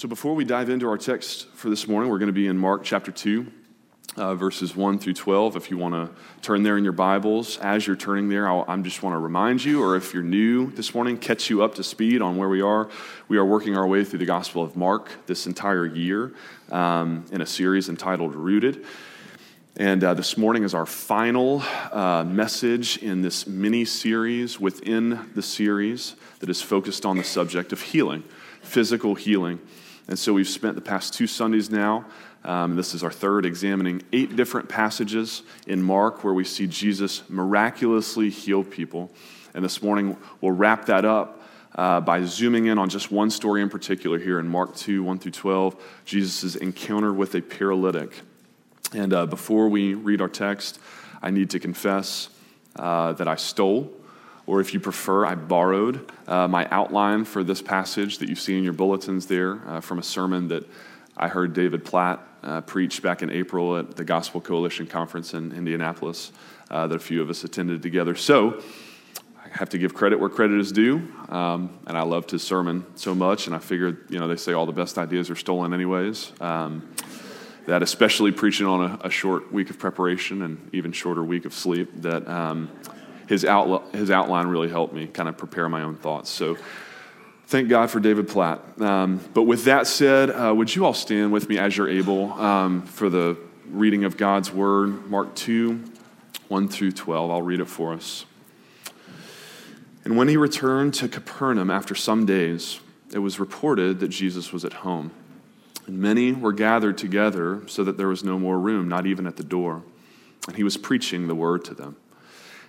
So, before we dive into our text for this morning, we're going to be in Mark chapter 2, uh, verses 1 through 12. If you want to turn there in your Bibles, as you're turning there, i just want to remind you, or if you're new this morning, catch you up to speed on where we are. We are working our way through the Gospel of Mark this entire year um, in a series entitled Rooted. And uh, this morning is our final uh, message in this mini series within the series that is focused on the subject of healing, physical healing. And so we've spent the past two Sundays now. Um, this is our third, examining eight different passages in Mark where we see Jesus miraculously heal people. And this morning we'll wrap that up uh, by zooming in on just one story in particular here in Mark 2 1 through 12, Jesus' encounter with a paralytic. And uh, before we read our text, I need to confess uh, that I stole or if you prefer, I borrowed uh, my outline for this passage that you see in your bulletins there uh, from a sermon that I heard David Platt uh, preach back in April at the Gospel Coalition Conference in Indianapolis uh, that a few of us attended together. So I have to give credit where credit is due, um, and I loved his sermon so much, and I figured, you know, they say all the best ideas are stolen anyways. Um, that especially preaching on a, a, short week of preparation and even shorter week of sleep, that um, his, outl- his outline really helped me kind of prepare my own thoughts. So thank God for David Platt. Um, but with that said, uh, would you all stand with me as you're able um, for the reading of God's word, Mark 2, 1 through 12. I'll read it for us. And when he returned to Capernaum after some days, it was reported that Jesus was at home. And many were gathered together so that there was no more room, not even at the door. And he was preaching the word to them.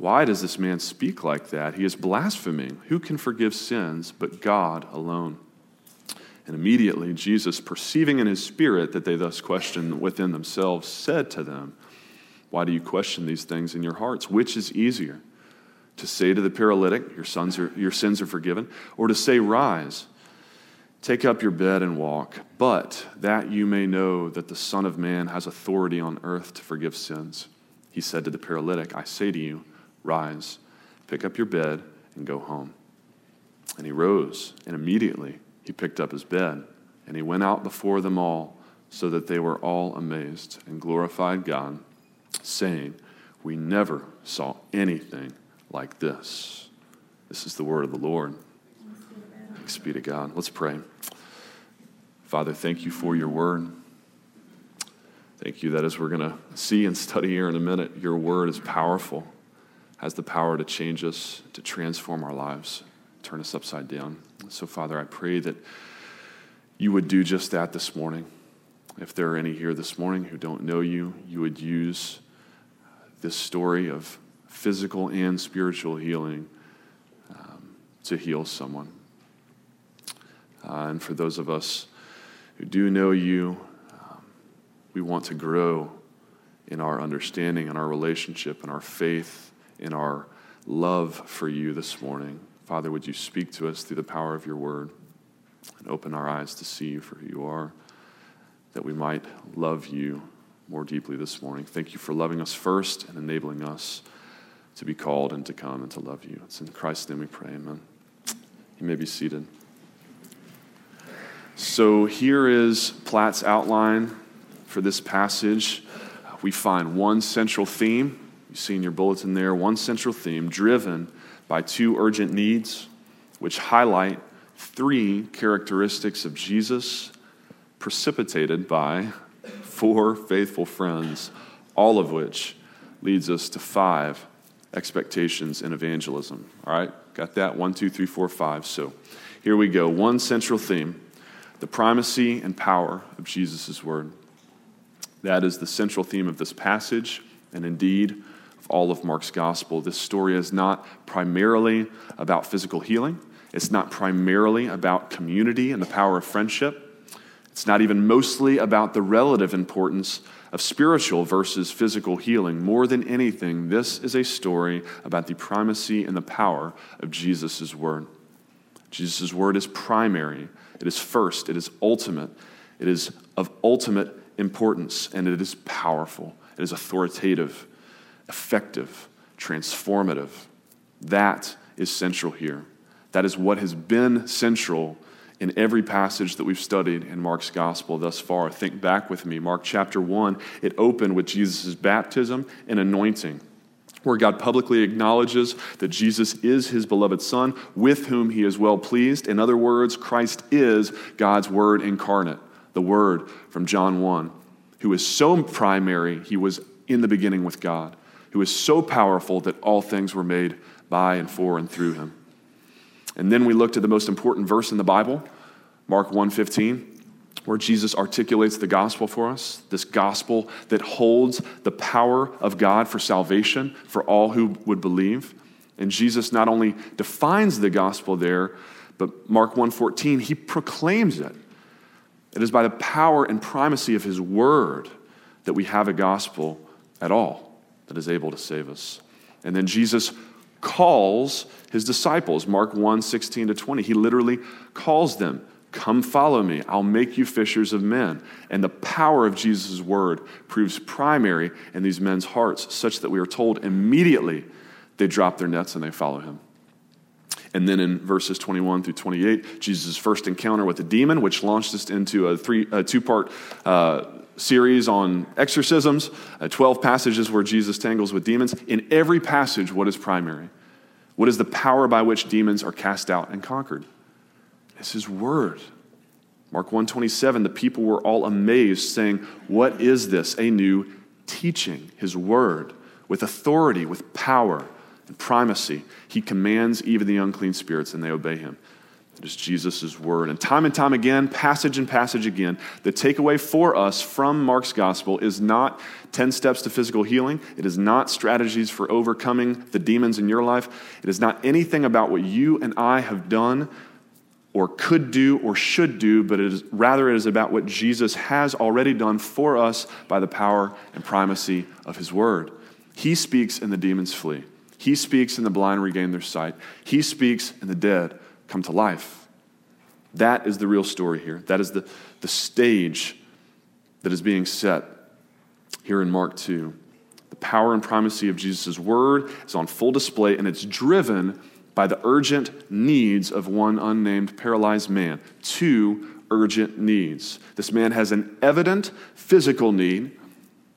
why does this man speak like that? He is blaspheming. Who can forgive sins but God alone? And immediately Jesus, perceiving in his spirit that they thus questioned within themselves, said to them, Why do you question these things in your hearts? Which is easier? To say to the paralytic, Your, sons are, your sins are forgiven, or to say, Rise, take up your bed and walk, but that you may know that the Son of Man has authority on earth to forgive sins. He said to the paralytic, I say to you, Rise, pick up your bed, and go home. And he rose, and immediately he picked up his bed, and he went out before them all, so that they were all amazed and glorified God, saying, We never saw anything like this. This is the word of the Lord. Thanks be to God. Let's pray. Father, thank you for your word. Thank you that as we're going to see and study here in a minute, your word is powerful has the power to change us, to transform our lives, turn us upside down. So, Father, I pray that you would do just that this morning. If there are any here this morning who don't know you, you would use this story of physical and spiritual healing um, to heal someone. Uh, and for those of us who do know you, um, we want to grow in our understanding and our relationship and our faith in our love for you this morning. Father, would you speak to us through the power of your word and open our eyes to see you for who you are, that we might love you more deeply this morning. Thank you for loving us first and enabling us to be called and to come and to love you. It's in Christ's name we pray. Amen. You may be seated. So here is Platt's outline for this passage. We find one central theme you see in your bulletin there one central theme driven by two urgent needs, which highlight three characteristics of Jesus precipitated by four faithful friends, all of which leads us to five expectations in evangelism. All right, got that? One, two, three, four, five. So here we go. One central theme the primacy and power of Jesus' word. That is the central theme of this passage, and indeed all of Mark's gospel. This story is not primarily about physical healing, it's not primarily about community and the power of friendship. It's not even mostly about the relative importance of spiritual versus physical healing. More than anything, this is a story about the primacy and the power of Jesus' word. Jesus' word is primary, it is first, it is ultimate, it is of ultimate importance, and it is powerful, it is authoritative, effective, transformative. That is central here. That is what has been central in every passage that we've studied in Mark's gospel thus far. Think back with me. Mark chapter 1, it opened with Jesus' baptism and anointing, where God publicly acknowledges that Jesus is his beloved Son, with whom he is well pleased. In other words, Christ is God's Word incarnate, the Word from John 1, who is so primary, he was in the beginning with God, who is so powerful that all things were made by and for and through him. And then we looked at the most important verse in the Bible, Mark 1:15, where Jesus articulates the gospel for us, this gospel that holds the power of God for salvation for all who would believe. And Jesus not only defines the gospel there, but Mark 1:14, he proclaims it. It is by the power and primacy of his word that we have a gospel at all that is able to save us. And then Jesus calls his disciples, Mark 1 16 to 20. He literally calls them, Come follow me, I'll make you fishers of men. And the power of Jesus' word proves primary in these men's hearts, such that we are told immediately they drop their nets and they follow him. And then in verses 21 through 28, Jesus' first encounter with a demon, which launched us into a, three, a two part uh, series on exorcisms, uh, 12 passages where Jesus tangles with demons. In every passage, what is primary? What is the power by which demons are cast out and conquered? It's his word. Mark 127, the people were all amazed, saying, What is this? A new teaching, his word, with authority, with power and primacy. He commands even the unclean spirits, and they obey him. It is Jesus' word. And time and time again, passage and passage again, the takeaway for us from Mark's gospel is not 10 steps to physical healing. It is not strategies for overcoming the demons in your life. It is not anything about what you and I have done or could do or should do, but it is, rather it is about what Jesus has already done for us by the power and primacy of his word. He speaks and the demons flee. He speaks and the blind regain their sight. He speaks and the dead come to life. That is the real story here. That is the, the stage that is being set here in Mark 2. The power and primacy of Jesus' word is on full display, and it's driven by the urgent needs of one unnamed paralyzed man. Two urgent needs. This man has an evident physical need,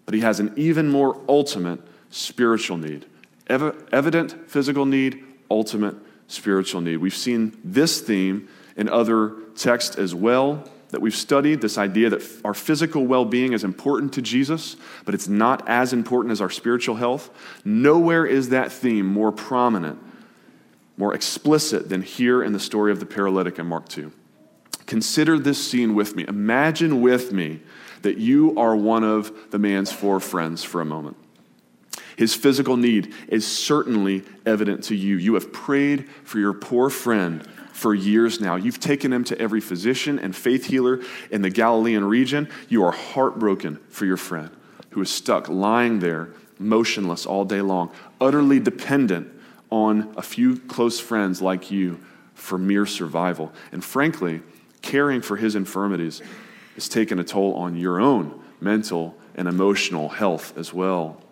but he has an even more ultimate spiritual need. Ev- evident physical need, ultimate spiritual need. We've seen this theme in other texts as well that we've studied this idea that our physical well being is important to Jesus, but it's not as important as our spiritual health. Nowhere is that theme more prominent, more explicit than here in the story of the paralytic in Mark 2. Consider this scene with me. Imagine with me that you are one of the man's four friends for a moment. His physical need is certainly evident to you. You have prayed for your poor friend for years now. You've taken him to every physician and faith healer in the Galilean region. You are heartbroken for your friend who is stuck lying there, motionless all day long, utterly dependent on a few close friends like you for mere survival. And frankly, caring for his infirmities has taken a toll on your own mental and emotional health as well.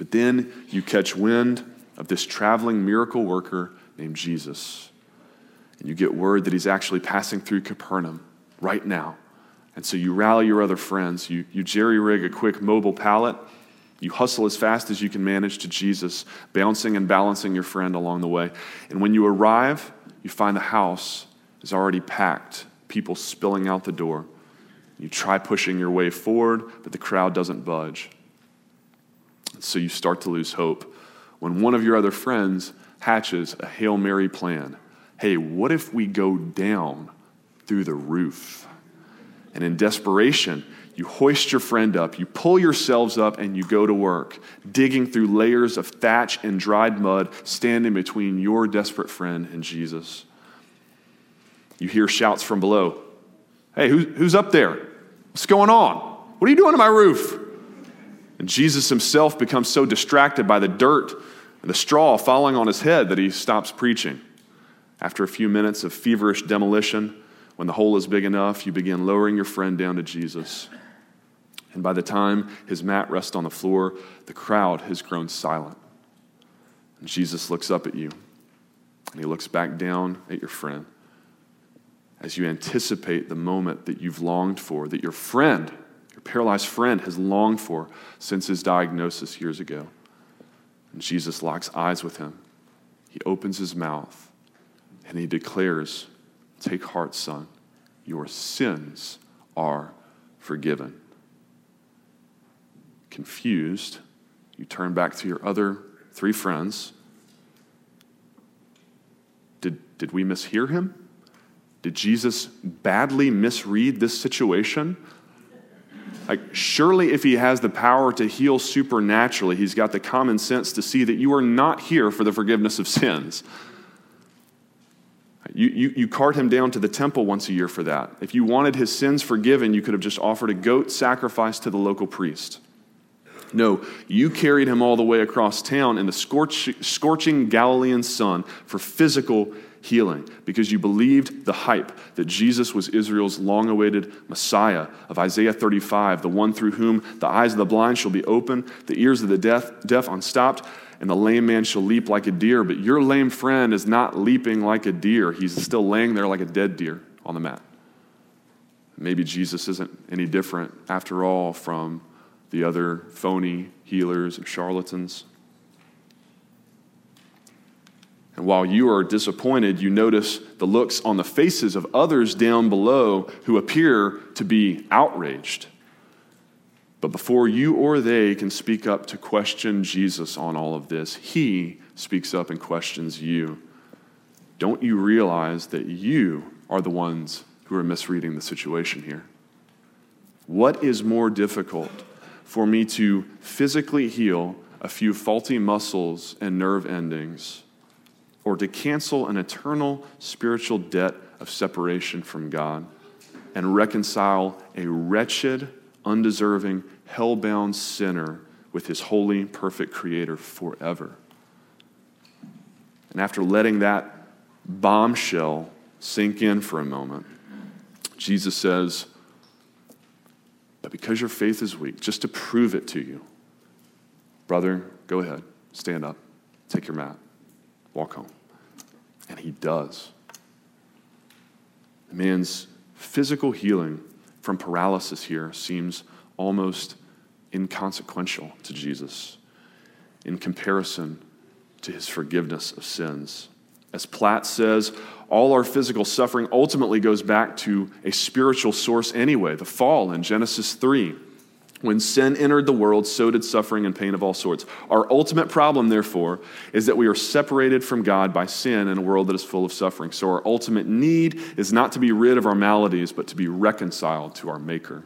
But then you catch wind of this traveling miracle worker named Jesus. And you get word that he's actually passing through Capernaum right now. And so you rally your other friends. You, you jerry rig a quick mobile pallet. You hustle as fast as you can manage to Jesus, bouncing and balancing your friend along the way. And when you arrive, you find the house is already packed, people spilling out the door. You try pushing your way forward, but the crowd doesn't budge. So you start to lose hope when one of your other friends hatches a Hail Mary plan. Hey, what if we go down through the roof? And in desperation, you hoist your friend up, you pull yourselves up, and you go to work, digging through layers of thatch and dried mud, standing between your desperate friend and Jesus. You hear shouts from below Hey, who, who's up there? What's going on? What are you doing to my roof? And Jesus himself becomes so distracted by the dirt and the straw falling on his head that he stops preaching. After a few minutes of feverish demolition, when the hole is big enough, you begin lowering your friend down to Jesus. And by the time his mat rests on the floor, the crowd has grown silent. And Jesus looks up at you, and he looks back down at your friend as you anticipate the moment that you've longed for, that your friend, your paralyzed friend, has longed for since his diagnosis years ago. And Jesus locks eyes with him. He opens his mouth and he declares, Take heart, son, your sins are forgiven. Confused, you turn back to your other three friends. Did, did we mishear him? Did Jesus badly misread this situation? Like, surely, if he has the power to heal supernaturally, he's got the common sense to see that you are not here for the forgiveness of sins. You, you, you cart him down to the temple once a year for that. If you wanted his sins forgiven, you could have just offered a goat sacrifice to the local priest. No, you carried him all the way across town in the scorch, scorching Galilean sun for physical healing because you believed the hype that Jesus was Israel's long awaited Messiah of Isaiah 35, the one through whom the eyes of the blind shall be open, the ears of the deaf, deaf unstopped, and the lame man shall leap like a deer. But your lame friend is not leaping like a deer, he's still laying there like a dead deer on the mat. Maybe Jesus isn't any different, after all, from the other phony healers and charlatans. And while you are disappointed, you notice the looks on the faces of others down below who appear to be outraged. But before you or they can speak up to question Jesus on all of this, he speaks up and questions you. Don't you realize that you are the ones who are misreading the situation here? What is more difficult for me to physically heal a few faulty muscles and nerve endings? Or to cancel an eternal spiritual debt of separation from God and reconcile a wretched, undeserving, hell bound sinner with his holy, perfect Creator forever. And after letting that bombshell sink in for a moment, Jesus says, But because your faith is weak, just to prove it to you, brother, go ahead, stand up, take your mat. Walk home. And he does. The man's physical healing from paralysis here seems almost inconsequential to Jesus in comparison to his forgiveness of sins. As Platt says, all our physical suffering ultimately goes back to a spiritual source anyway, the fall in Genesis 3. When sin entered the world, so did suffering and pain of all sorts. Our ultimate problem, therefore, is that we are separated from God by sin in a world that is full of suffering. So, our ultimate need is not to be rid of our maladies, but to be reconciled to our Maker.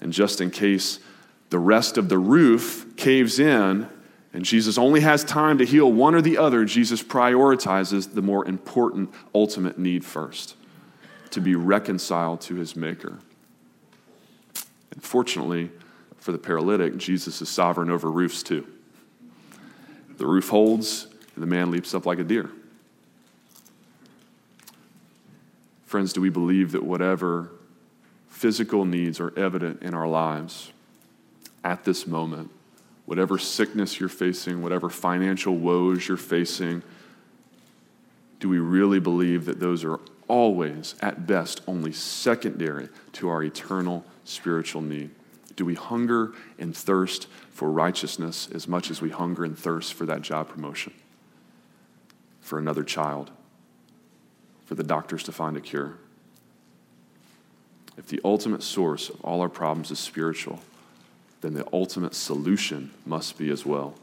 And just in case the rest of the roof caves in and Jesus only has time to heal one or the other, Jesus prioritizes the more important ultimate need first to be reconciled to his Maker. Fortunately, for the paralytic, Jesus is sovereign over roofs too. The roof holds, and the man leaps up like a deer. Friends, do we believe that whatever physical needs are evident in our lives at this moment, whatever sickness you're facing, whatever financial woes you're facing, do we really believe that those are always, at best, only secondary to our eternal spiritual need? Do we hunger and thirst for righteousness as much as we hunger and thirst for that job promotion, for another child, for the doctors to find a cure? If the ultimate source of all our problems is spiritual, then the ultimate solution must be as well.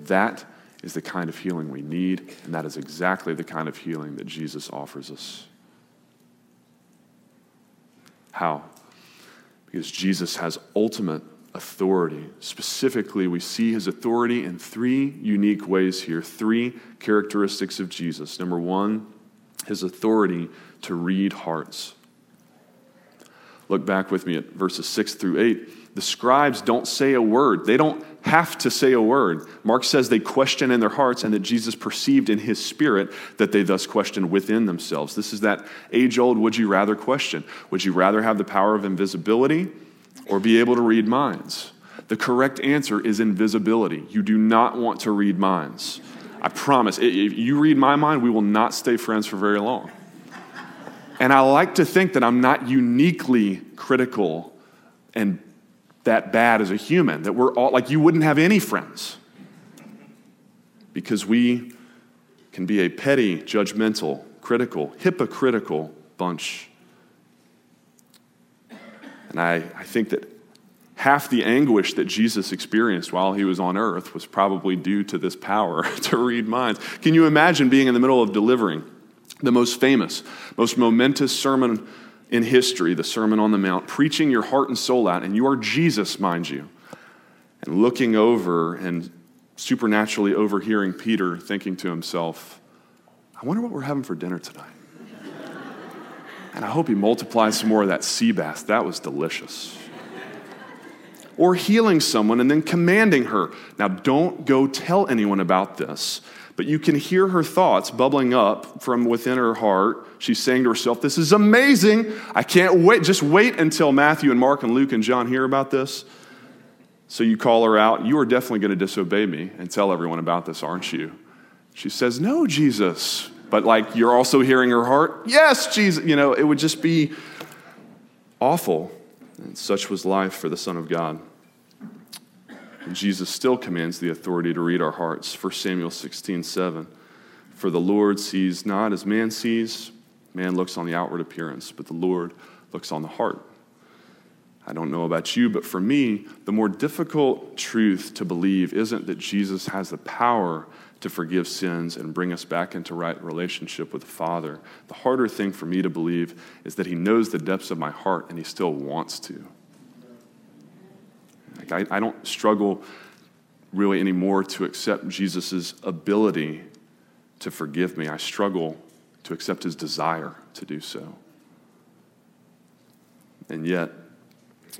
That is the kind of healing we need, and that is exactly the kind of healing that Jesus offers us. How? because Jesus has ultimate authority. Specifically, we see his authority in three unique ways here, three characteristics of Jesus. Number one, his authority to read hearts. look back with me at verses 6 through 8, the scribes don't say a word. They don't have to say a word. Mark says they question in their hearts and that Jesus perceived in his spirit that they thus questioned within themselves. This is that age old would you rather question. Would you rather have the power of invisibility or be able to read minds? The correct answer is invisibility. You do not want to read minds. I promise. If you read my mind, we will not stay friends for very long. And I like to think that I'm not uniquely critical and that bad as a human, that we're all like you wouldn't have any friends. Because we can be a petty, judgmental, critical, hypocritical bunch. And I, I think that half the anguish that Jesus experienced while he was on earth was probably due to this power to read minds. Can you imagine being in the middle of delivering the most famous, most momentous sermon in history, the Sermon on the Mount, preaching your heart and soul out, and you are Jesus, mind you, and looking over and supernaturally overhearing Peter thinking to himself, I wonder what we're having for dinner tonight. and I hope he multiplies some more of that sea bass. That was delicious or healing someone and then commanding her. Now, don't go tell anyone about this, but you can hear her thoughts bubbling up from within her heart. She's saying to herself, This is amazing. I can't wait. Just wait until Matthew and Mark and Luke and John hear about this. So you call her out. You are definitely going to disobey me and tell everyone about this, aren't you? She says, No, Jesus. But like you're also hearing her heart, Yes, Jesus. You know, it would just be awful. And such was life for the Son of God. Jesus still commands the authority to read our hearts. 1 Samuel 16, 7. For the Lord sees not as man sees, man looks on the outward appearance, but the Lord looks on the heart. I don't know about you, but for me, the more difficult truth to believe isn't that Jesus has the power to forgive sins and bring us back into right relationship with the Father. The harder thing for me to believe is that He knows the depths of my heart and He still wants to. I, I don't struggle really anymore to accept Jesus' ability to forgive me. I struggle to accept His desire to do so. And yet,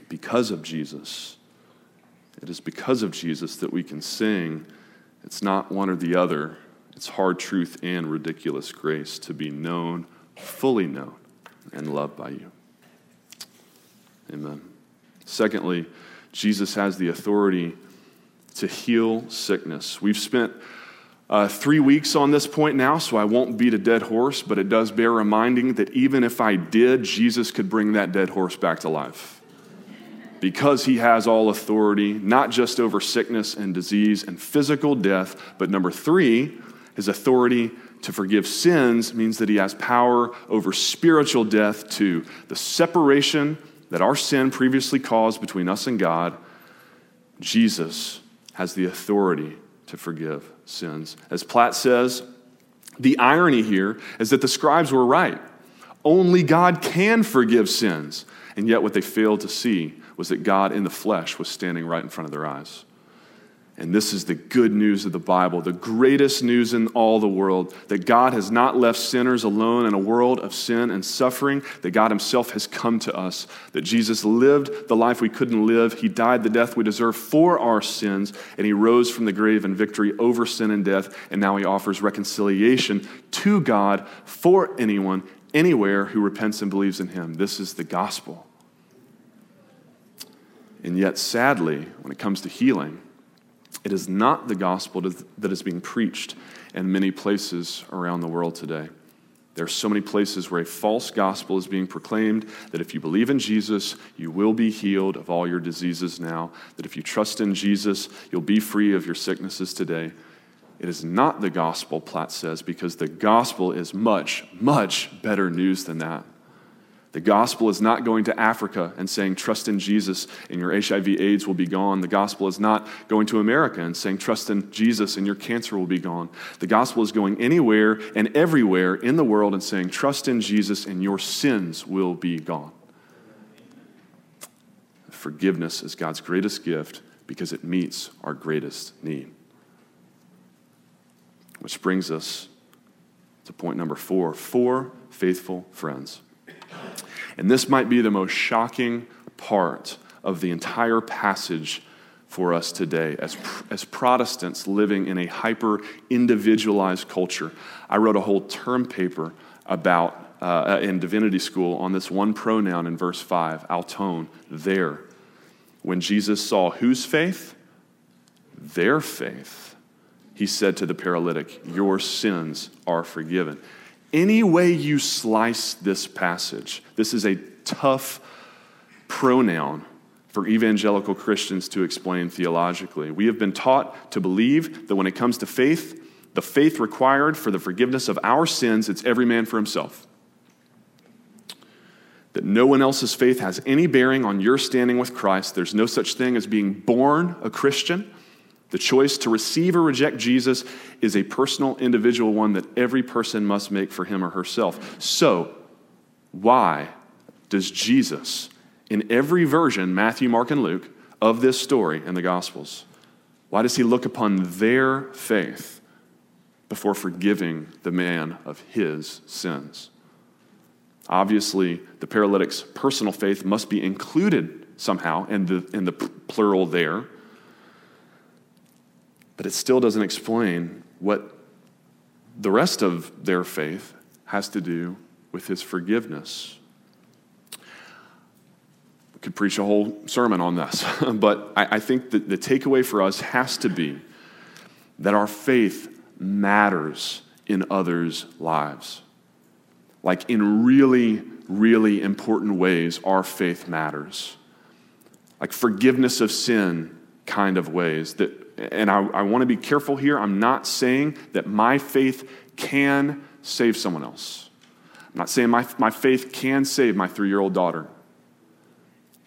because of Jesus, it is because of Jesus that we can sing it's not one or the other, it's hard truth and ridiculous grace to be known, fully known, and loved by you. Amen. Secondly, Jesus has the authority to heal sickness. We've spent uh, three weeks on this point now, so I won't beat a dead horse, but it does bear reminding that even if I did, Jesus could bring that dead horse back to life because he has all authority, not just over sickness and disease and physical death, but number three, his authority to forgive sins means that he has power over spiritual death too. The separation that our sin previously caused between us and God, Jesus has the authority to forgive sins. As Platt says, the irony here is that the scribes were right. Only God can forgive sins. And yet, what they failed to see was that God in the flesh was standing right in front of their eyes. And this is the good news of the Bible, the greatest news in all the world that God has not left sinners alone in a world of sin and suffering, that God Himself has come to us, that Jesus lived the life we couldn't live, He died the death we deserve for our sins, and He rose from the grave in victory over sin and death, and now He offers reconciliation to God for anyone, anywhere who repents and believes in Him. This is the gospel. And yet, sadly, when it comes to healing, it is not the gospel that is being preached in many places around the world today. There are so many places where a false gospel is being proclaimed that if you believe in Jesus, you will be healed of all your diseases now, that if you trust in Jesus, you'll be free of your sicknesses today. It is not the gospel, Platt says, because the gospel is much, much better news than that. The gospel is not going to Africa and saying, trust in Jesus and your HIV AIDS will be gone. The gospel is not going to America and saying, trust in Jesus and your cancer will be gone. The gospel is going anywhere and everywhere in the world and saying, trust in Jesus and your sins will be gone. Forgiveness is God's greatest gift because it meets our greatest need. Which brings us to point number four four faithful friends. And this might be the most shocking part of the entire passage for us today as, as Protestants living in a hyper individualized culture. I wrote a whole term paper about uh, in divinity school on this one pronoun in verse 5, auton, there. When Jesus saw whose faith? Their faith. He said to the paralytic, Your sins are forgiven. Any way you slice this passage, this is a tough pronoun for evangelical Christians to explain theologically. We have been taught to believe that when it comes to faith, the faith required for the forgiveness of our sins, it's every man for himself. That no one else's faith has any bearing on your standing with Christ. There's no such thing as being born a Christian. The choice to receive or reject Jesus is a personal, individual one that every person must make for him or herself. So, why does Jesus in every version, Matthew, Mark, and Luke, of this story in the Gospels? Why does he look upon their faith before forgiving the man of his sins? Obviously, the paralytic's personal faith must be included somehow in the, in the plural there, but it still doesn't explain what the rest of their faith has to do with his forgiveness could preach a whole sermon on this, but I, I think that the takeaway for us has to be that our faith matters in others' lives. Like in really, really important ways, our faith matters. Like forgiveness of sin kind of ways. That, and I, I want to be careful here. I'm not saying that my faith can save someone else. I'm not saying my, my faith can save my three year old daughter.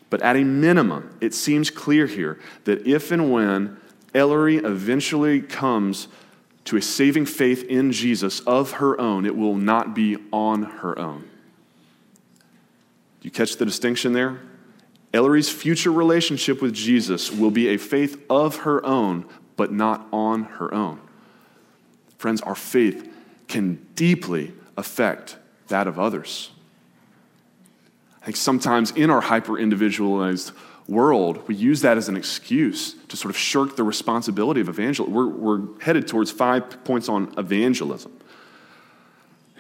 But at a minimum, it seems clear here that if and when Ellery eventually comes to a saving faith in Jesus of her own, it will not be on her own. Do you catch the distinction there? Ellery's future relationship with Jesus will be a faith of her own, but not on her own. Friends, our faith can deeply affect that of others. I think sometimes in our hyper individualized world, we use that as an excuse to sort of shirk the responsibility of evangelism. We're, we're headed towards five points on evangelism.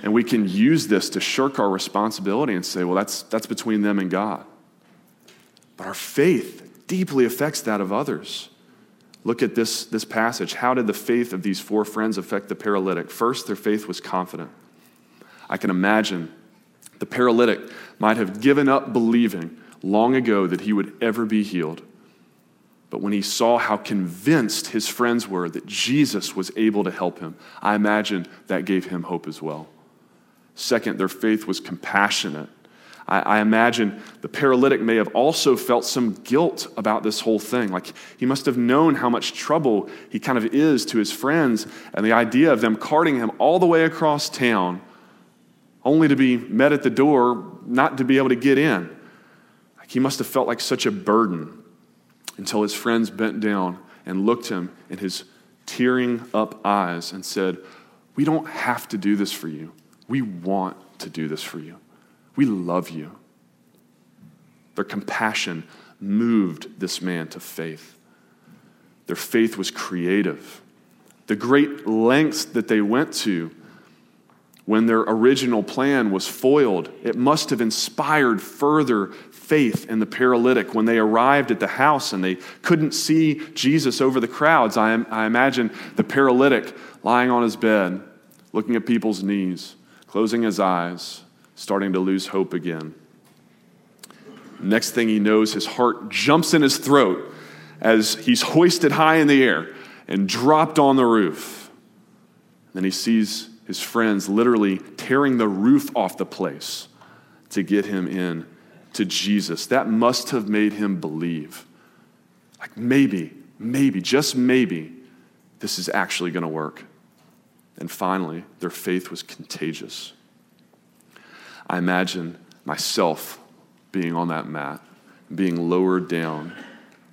And we can use this to shirk our responsibility and say, well, that's, that's between them and God. But our faith deeply affects that of others. Look at this, this passage. How did the faith of these four friends affect the paralytic? First, their faith was confident. I can imagine the paralytic might have given up believing long ago that he would ever be healed. But when he saw how convinced his friends were that Jesus was able to help him, I imagine that gave him hope as well. Second, their faith was compassionate. I, I, imagine the paralytic may have also felt some guilt about this whole thing. Like he must have known how much trouble he kind of is to his friends, and the idea of them carting him all the way across town only to be met at the door, not to be able to get in. Like he must have felt like such a burden until his friends bent down and looked him in his tearing up eyes and said, We don't have to do this for you. We want to do this for you. We love you. Their compassion moved this man to faith. Their faith was creative. The great lengths that they went to when their original plan was foiled, it must have inspired further faith in the paralytic. When they arrived at the house and they couldn't see Jesus over the crowds, I, I imagine the paralytic lying on his bed, looking at people's knees, closing his eyes, starting to lose hope again. Next thing he knows, his heart jumps in his throat as he's hoisted high in the air and dropped on the roof. Then he sees his friends literally tearing the roof off the place to get him in to Jesus. That must have made him believe. Like maybe, maybe, just maybe, this is actually going to work. And finally, their faith was contagious. I imagine myself being on that mat, being lowered down,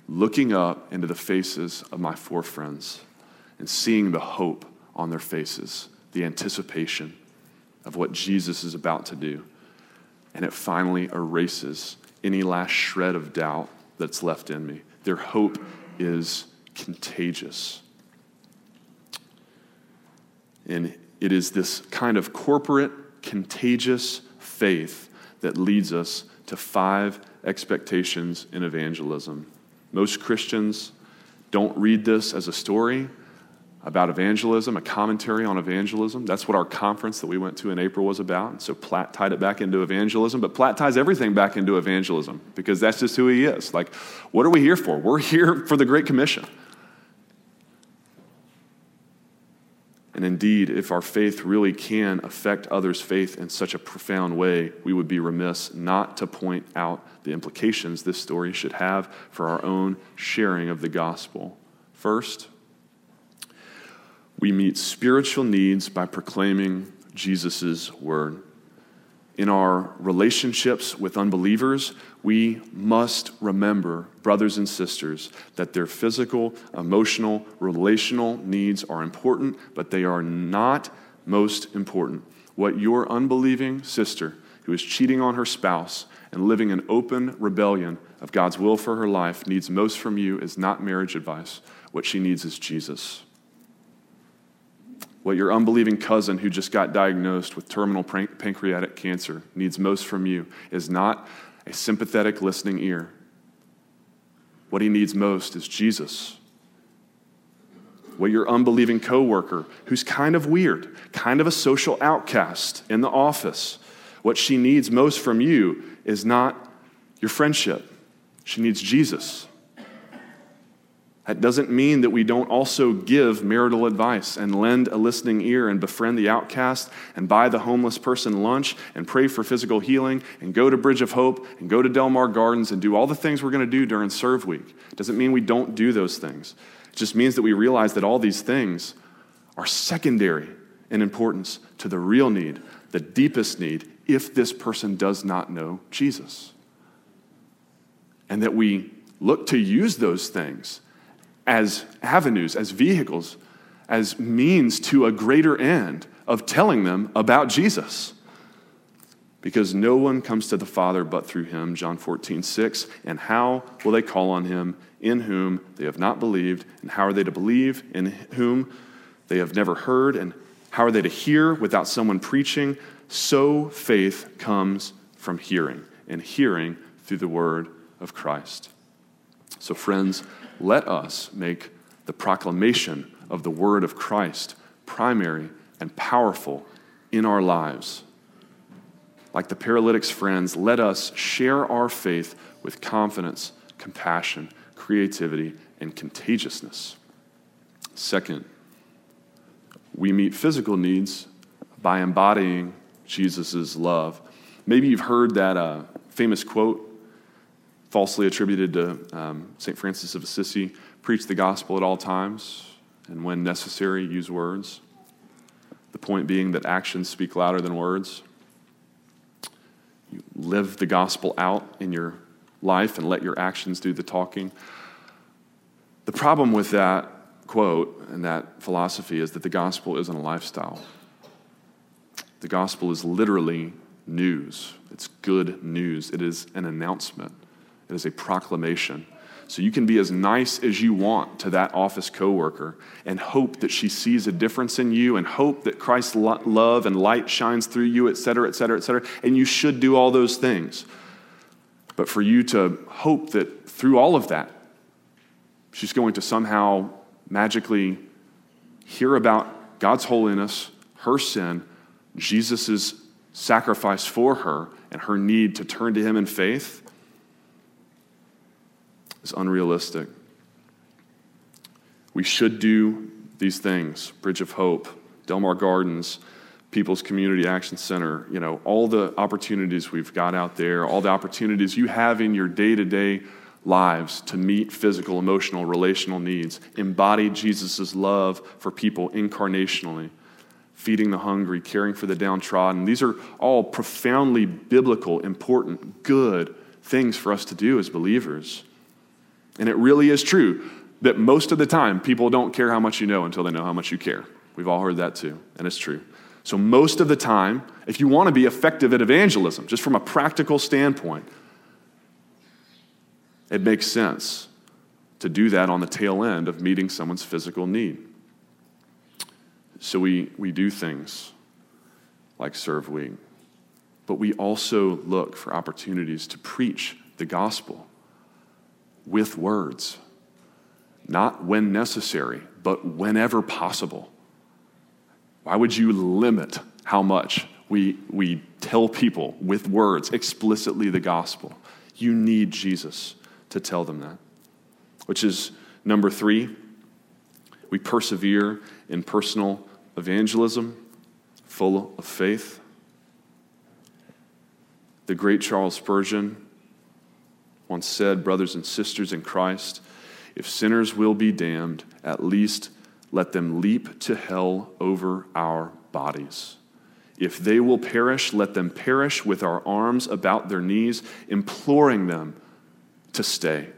looking up into the faces of my four friends and seeing the hope on their faces the anticipation of what Jesus is about to do. and it finally erases any last shred of doubt that's left in me. Their hope is contagious. And it is this kind of corporate, contagious faith that leads us to five expectations in evangelism. Most Christians don't read this as a story about evangelism, a commentary on evangelism. That's what our conference that we went to in April was about. And so Platt tied it back into evangelism, but Platt ties everything back into evangelism because that's just who he is. Like, what are we here for? We're here for the Great Commission. And indeed, if our faith really can affect others' faith in such a profound way, we would be remiss not to point out the implications this story should have for our own sharing of the gospel. First, we meet spiritual needs by proclaiming Jesus' word. In our relationships with unbelievers, we must remember, brothers and sisters, that their physical, emotional, relational needs are important, but they are not most important. What your unbelieving sister, who is cheating on her spouse and living in open rebellion of God's will for her life, needs most from you is not marriage advice. What she needs is Jesus what your unbelieving cousin who just got diagnosed with terminal pancreatic cancer needs most from you is not a sympathetic listening ear. What he needs most is Jesus. What your unbelieving coworker who's kind of weird, kind of a social outcast in the office, what she needs most from you is not your friendship. She needs Jesus. That doesn't mean that we don't also give marital advice and lend a listening ear and befriend the outcast and buy the homeless person lunch and pray for physical healing and go to Bridge of Hope and go to Delmar Gardens and do all the things we're going to do during Serve Week. It doesn't mean we don't do those things. It just means that we realize that all these things are secondary in importance to the real need, the deepest need, if this person does not know Jesus. And that we look to use those things as avenues, as vehicles, as means to a greater end of telling them about Jesus. Because no one comes to the Father but through him, John 14, 6. And how will they call on him in whom they have not believed? And how are they to believe in whom they have never heard? And how are they to hear without someone preaching? So faith comes from hearing, and hearing through the word of Christ. So, friends, let us make the proclamation of the word of Christ primary and powerful in our lives. Like the paralytic's friends, let us share our faith with confidence, compassion, creativity, and contagiousness. Second, we meet physical needs by embodying Jesus' love. Maybe you've heard that uh, famous quote falsely attributed to um, St. Francis of Assisi preach the gospel at all times, and when necessary, use words. The point being that actions speak louder than words. You live the gospel out in your life and let your actions do the talking. The problem with that quote and that philosophy is that the gospel isn't a lifestyle. The gospel is literally news. It's good news. It is an announcement. It is a proclamation. So you can be as nice as you want to that office coworker and hope that she sees a difference in you and hope that Christ's love and light shines through you, et cetera, et cetera, et cetera. And you should do all those things. But for you to hope that through all of that, she's going to somehow magically hear about God's holiness, her sin, Jesus' sacrifice for her, and her need to turn to Him in faith is unrealistic. We should do these things Bridge of Hope, Delmar Gardens, People's Community Action Center, you know, all the opportunities we've got out there, all the opportunities you have in your day to day lives to meet physical, emotional, relational needs, embody Jesus' love for people incarnationally, feeding the hungry, caring for the downtrodden. These are all profoundly biblical, important, good things for us to do as believers. And it really is true that most of the time people don't care how much you know until they know how much you care. We've all heard that too, and it's true. So, most of the time, if you want to be effective at evangelism, just from a practical standpoint, it makes sense to do that on the tail end of meeting someone's physical need. So, we, we do things like serve we, but we also look for opportunities to preach the gospel with words, not when necessary, but whenever possible. Why would you limit how much we, we tell people with words explicitly the gospel? You need Jesus to tell them that. Which is number three, we persevere in personal evangelism, full of faith. The great Charles Spurgeon once said, Brothers and sisters in Christ, if sinners will be damned, at least let them leap to hell over our bodies. If they will perish, let them perish with our arms about their knees, imploring them to stay.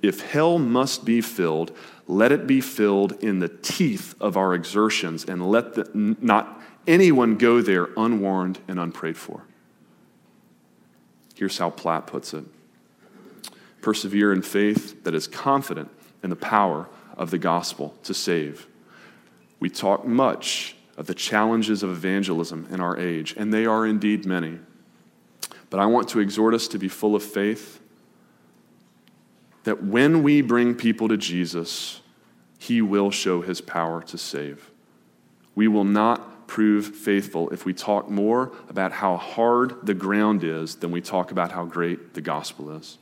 If hell must be filled, let it be filled in the teeth of our exertions, and let the, not anyone go there unwarned and unprayed for. Here's how Platt puts it Persevere in faith that is confident in the power of the gospel to save. We talk much of the challenges of evangelism in our age, and they are indeed many. But I want to exhort us to be full of faith that when we bring people to Jesus, he will show his power to save. We will not prove faithful if we talk more about how hard the ground is than we talk about how great the gospel is.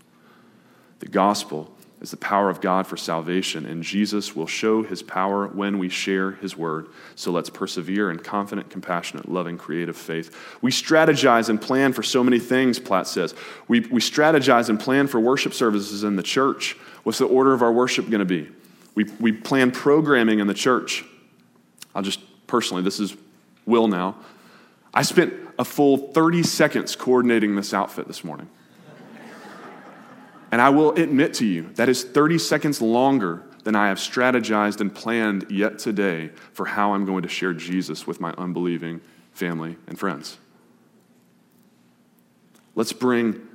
The gospel is the power of God for salvation, and Jesus will show his power when we share his word. So let's persevere in confident, compassionate, loving, creative faith. We strategize and plan for so many things, Platt says. We, we strategize and plan for worship services in the church. What's the order of our worship going to be? We, we plan programming in the church. I'll just personally, this is Will now. I spent a full 30 seconds coordinating this outfit this morning. And I will admit to you, that is 30 seconds longer than I have strategized and planned yet today for how I'm going to share Jesus with my unbelieving family and friends. Let's bring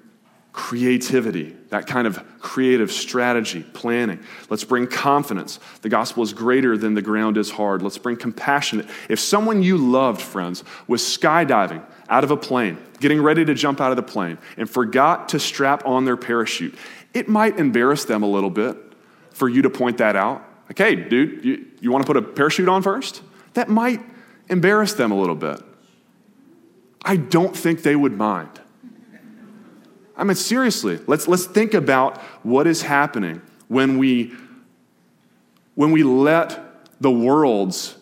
creativity, that kind of creative strategy, planning. Let's bring confidence. The gospel is greater than the ground is hard. Let's bring compassion. If someone you loved, friends, was skydiving out of a plane, getting ready to jump out of the plane, and forgot to strap on their parachute, it might embarrass them a little bit for you to point that out. Like, hey, dude, you, you want to put a parachute on first? That might embarrass them a little bit. I don't think they would mind. I mean, seriously, let's, let's think about what is happening when we, when we let the world's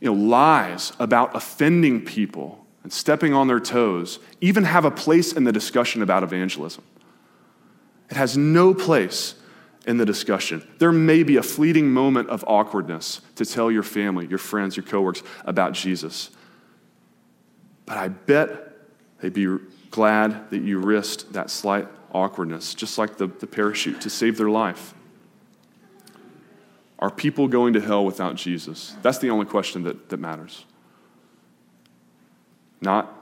you know, lies about offending people and stepping on their toes even have a place in the discussion about evangelism. It has no place in the discussion. There may be a fleeting moment of awkwardness to tell your family, your friends, your coworkers about Jesus. But I bet they'd be glad that you risked that slight awkwardness, just like the, the parachute, to save their life. Are people going to hell without Jesus? That's the only question that, that matters. Not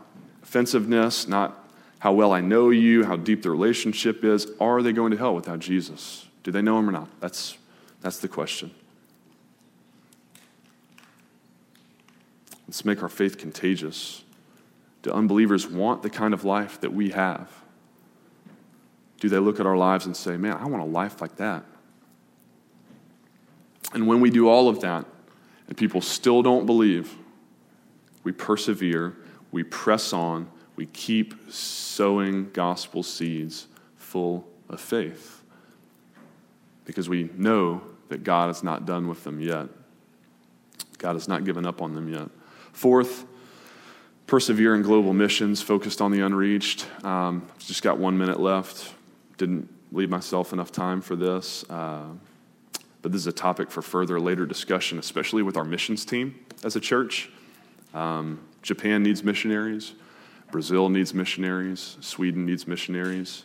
offensiveness, not how well I know you, how deep the relationship is. Are they going to hell without Jesus? Do they know him or not? That's, that's the question. Let's make our faith contagious. Do unbelievers want the kind of life that we have? Do they look at our lives and say, man, I want a life like that? And when we do all of that, and people still don't believe, we persevere, we press on, we keep sowing gospel seeds full of faith. Because we know that God is not done with them yet. God has not given up on them yet. Fourth, persevere in global missions focused on the unreached. Um, just got one minute left. Didn't leave myself enough time for this. Uh, but this is a topic for further later discussion, especially with our missions team as a church. Um, Japan needs missionaries, Brazil needs missionaries, Sweden needs missionaries.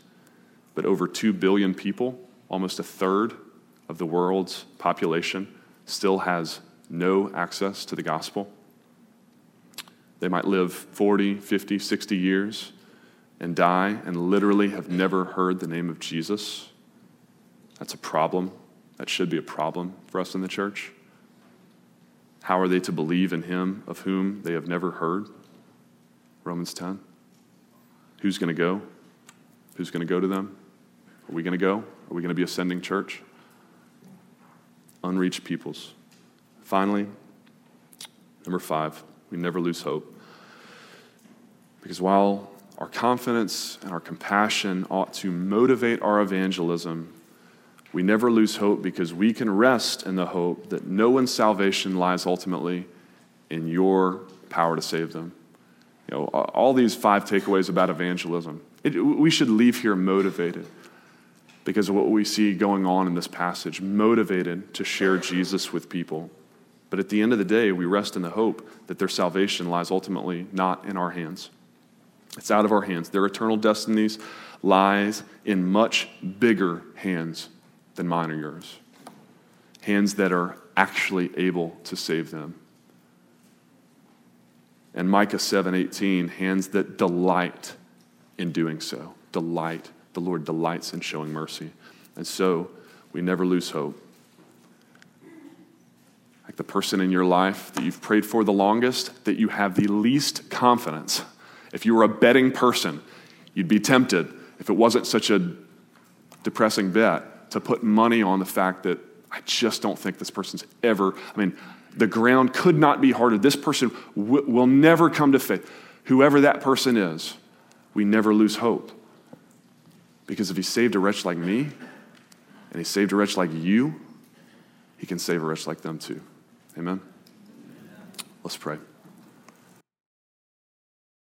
But over 2 billion people, almost a third of the world's population, still has no access to the gospel. They might live 40, 50, 60 years and die and literally have never heard the name of Jesus. That's a problem. That should be a problem for us in the church. How are they to believe in him of whom they have never heard? Romans 10. Who's going to go? Who's going to go to them? Are we going to go? Are we going to be ascending church? Unreached peoples. Finally, number five, we never lose hope. Because while our confidence and our compassion ought to motivate our evangelism, we never lose hope because we can rest in the hope that no one's salvation lies ultimately in your power to save them. You know, all these five takeaways about evangelism, it, we should leave here motivated because of what we see going on in this passage, motivated to share Jesus with people. But at the end of the day, we rest in the hope that their salvation lies ultimately not in our hands. It's out of our hands. Their eternal destinies lies in much bigger hands than mine or yours. Hands that are actually able to save them. And Micah 7:18, hands that delight in doing so. Delight. The Lord delights in showing mercy. And so we never lose hope. Like the person in your life that you've prayed for the longest, that you have the least confidence. If you were a betting person, you'd be tempted, if it wasn't such a depressing bet, to put money on the fact that I just don't think this person's ever, I mean, the ground could not be harder. This person w- will never come to faith. Whoever that person is, we never lose hope. Because if he saved a wretch like me, and he saved a wretch like you, he can save a wretch like them too. Amen? Let's pray.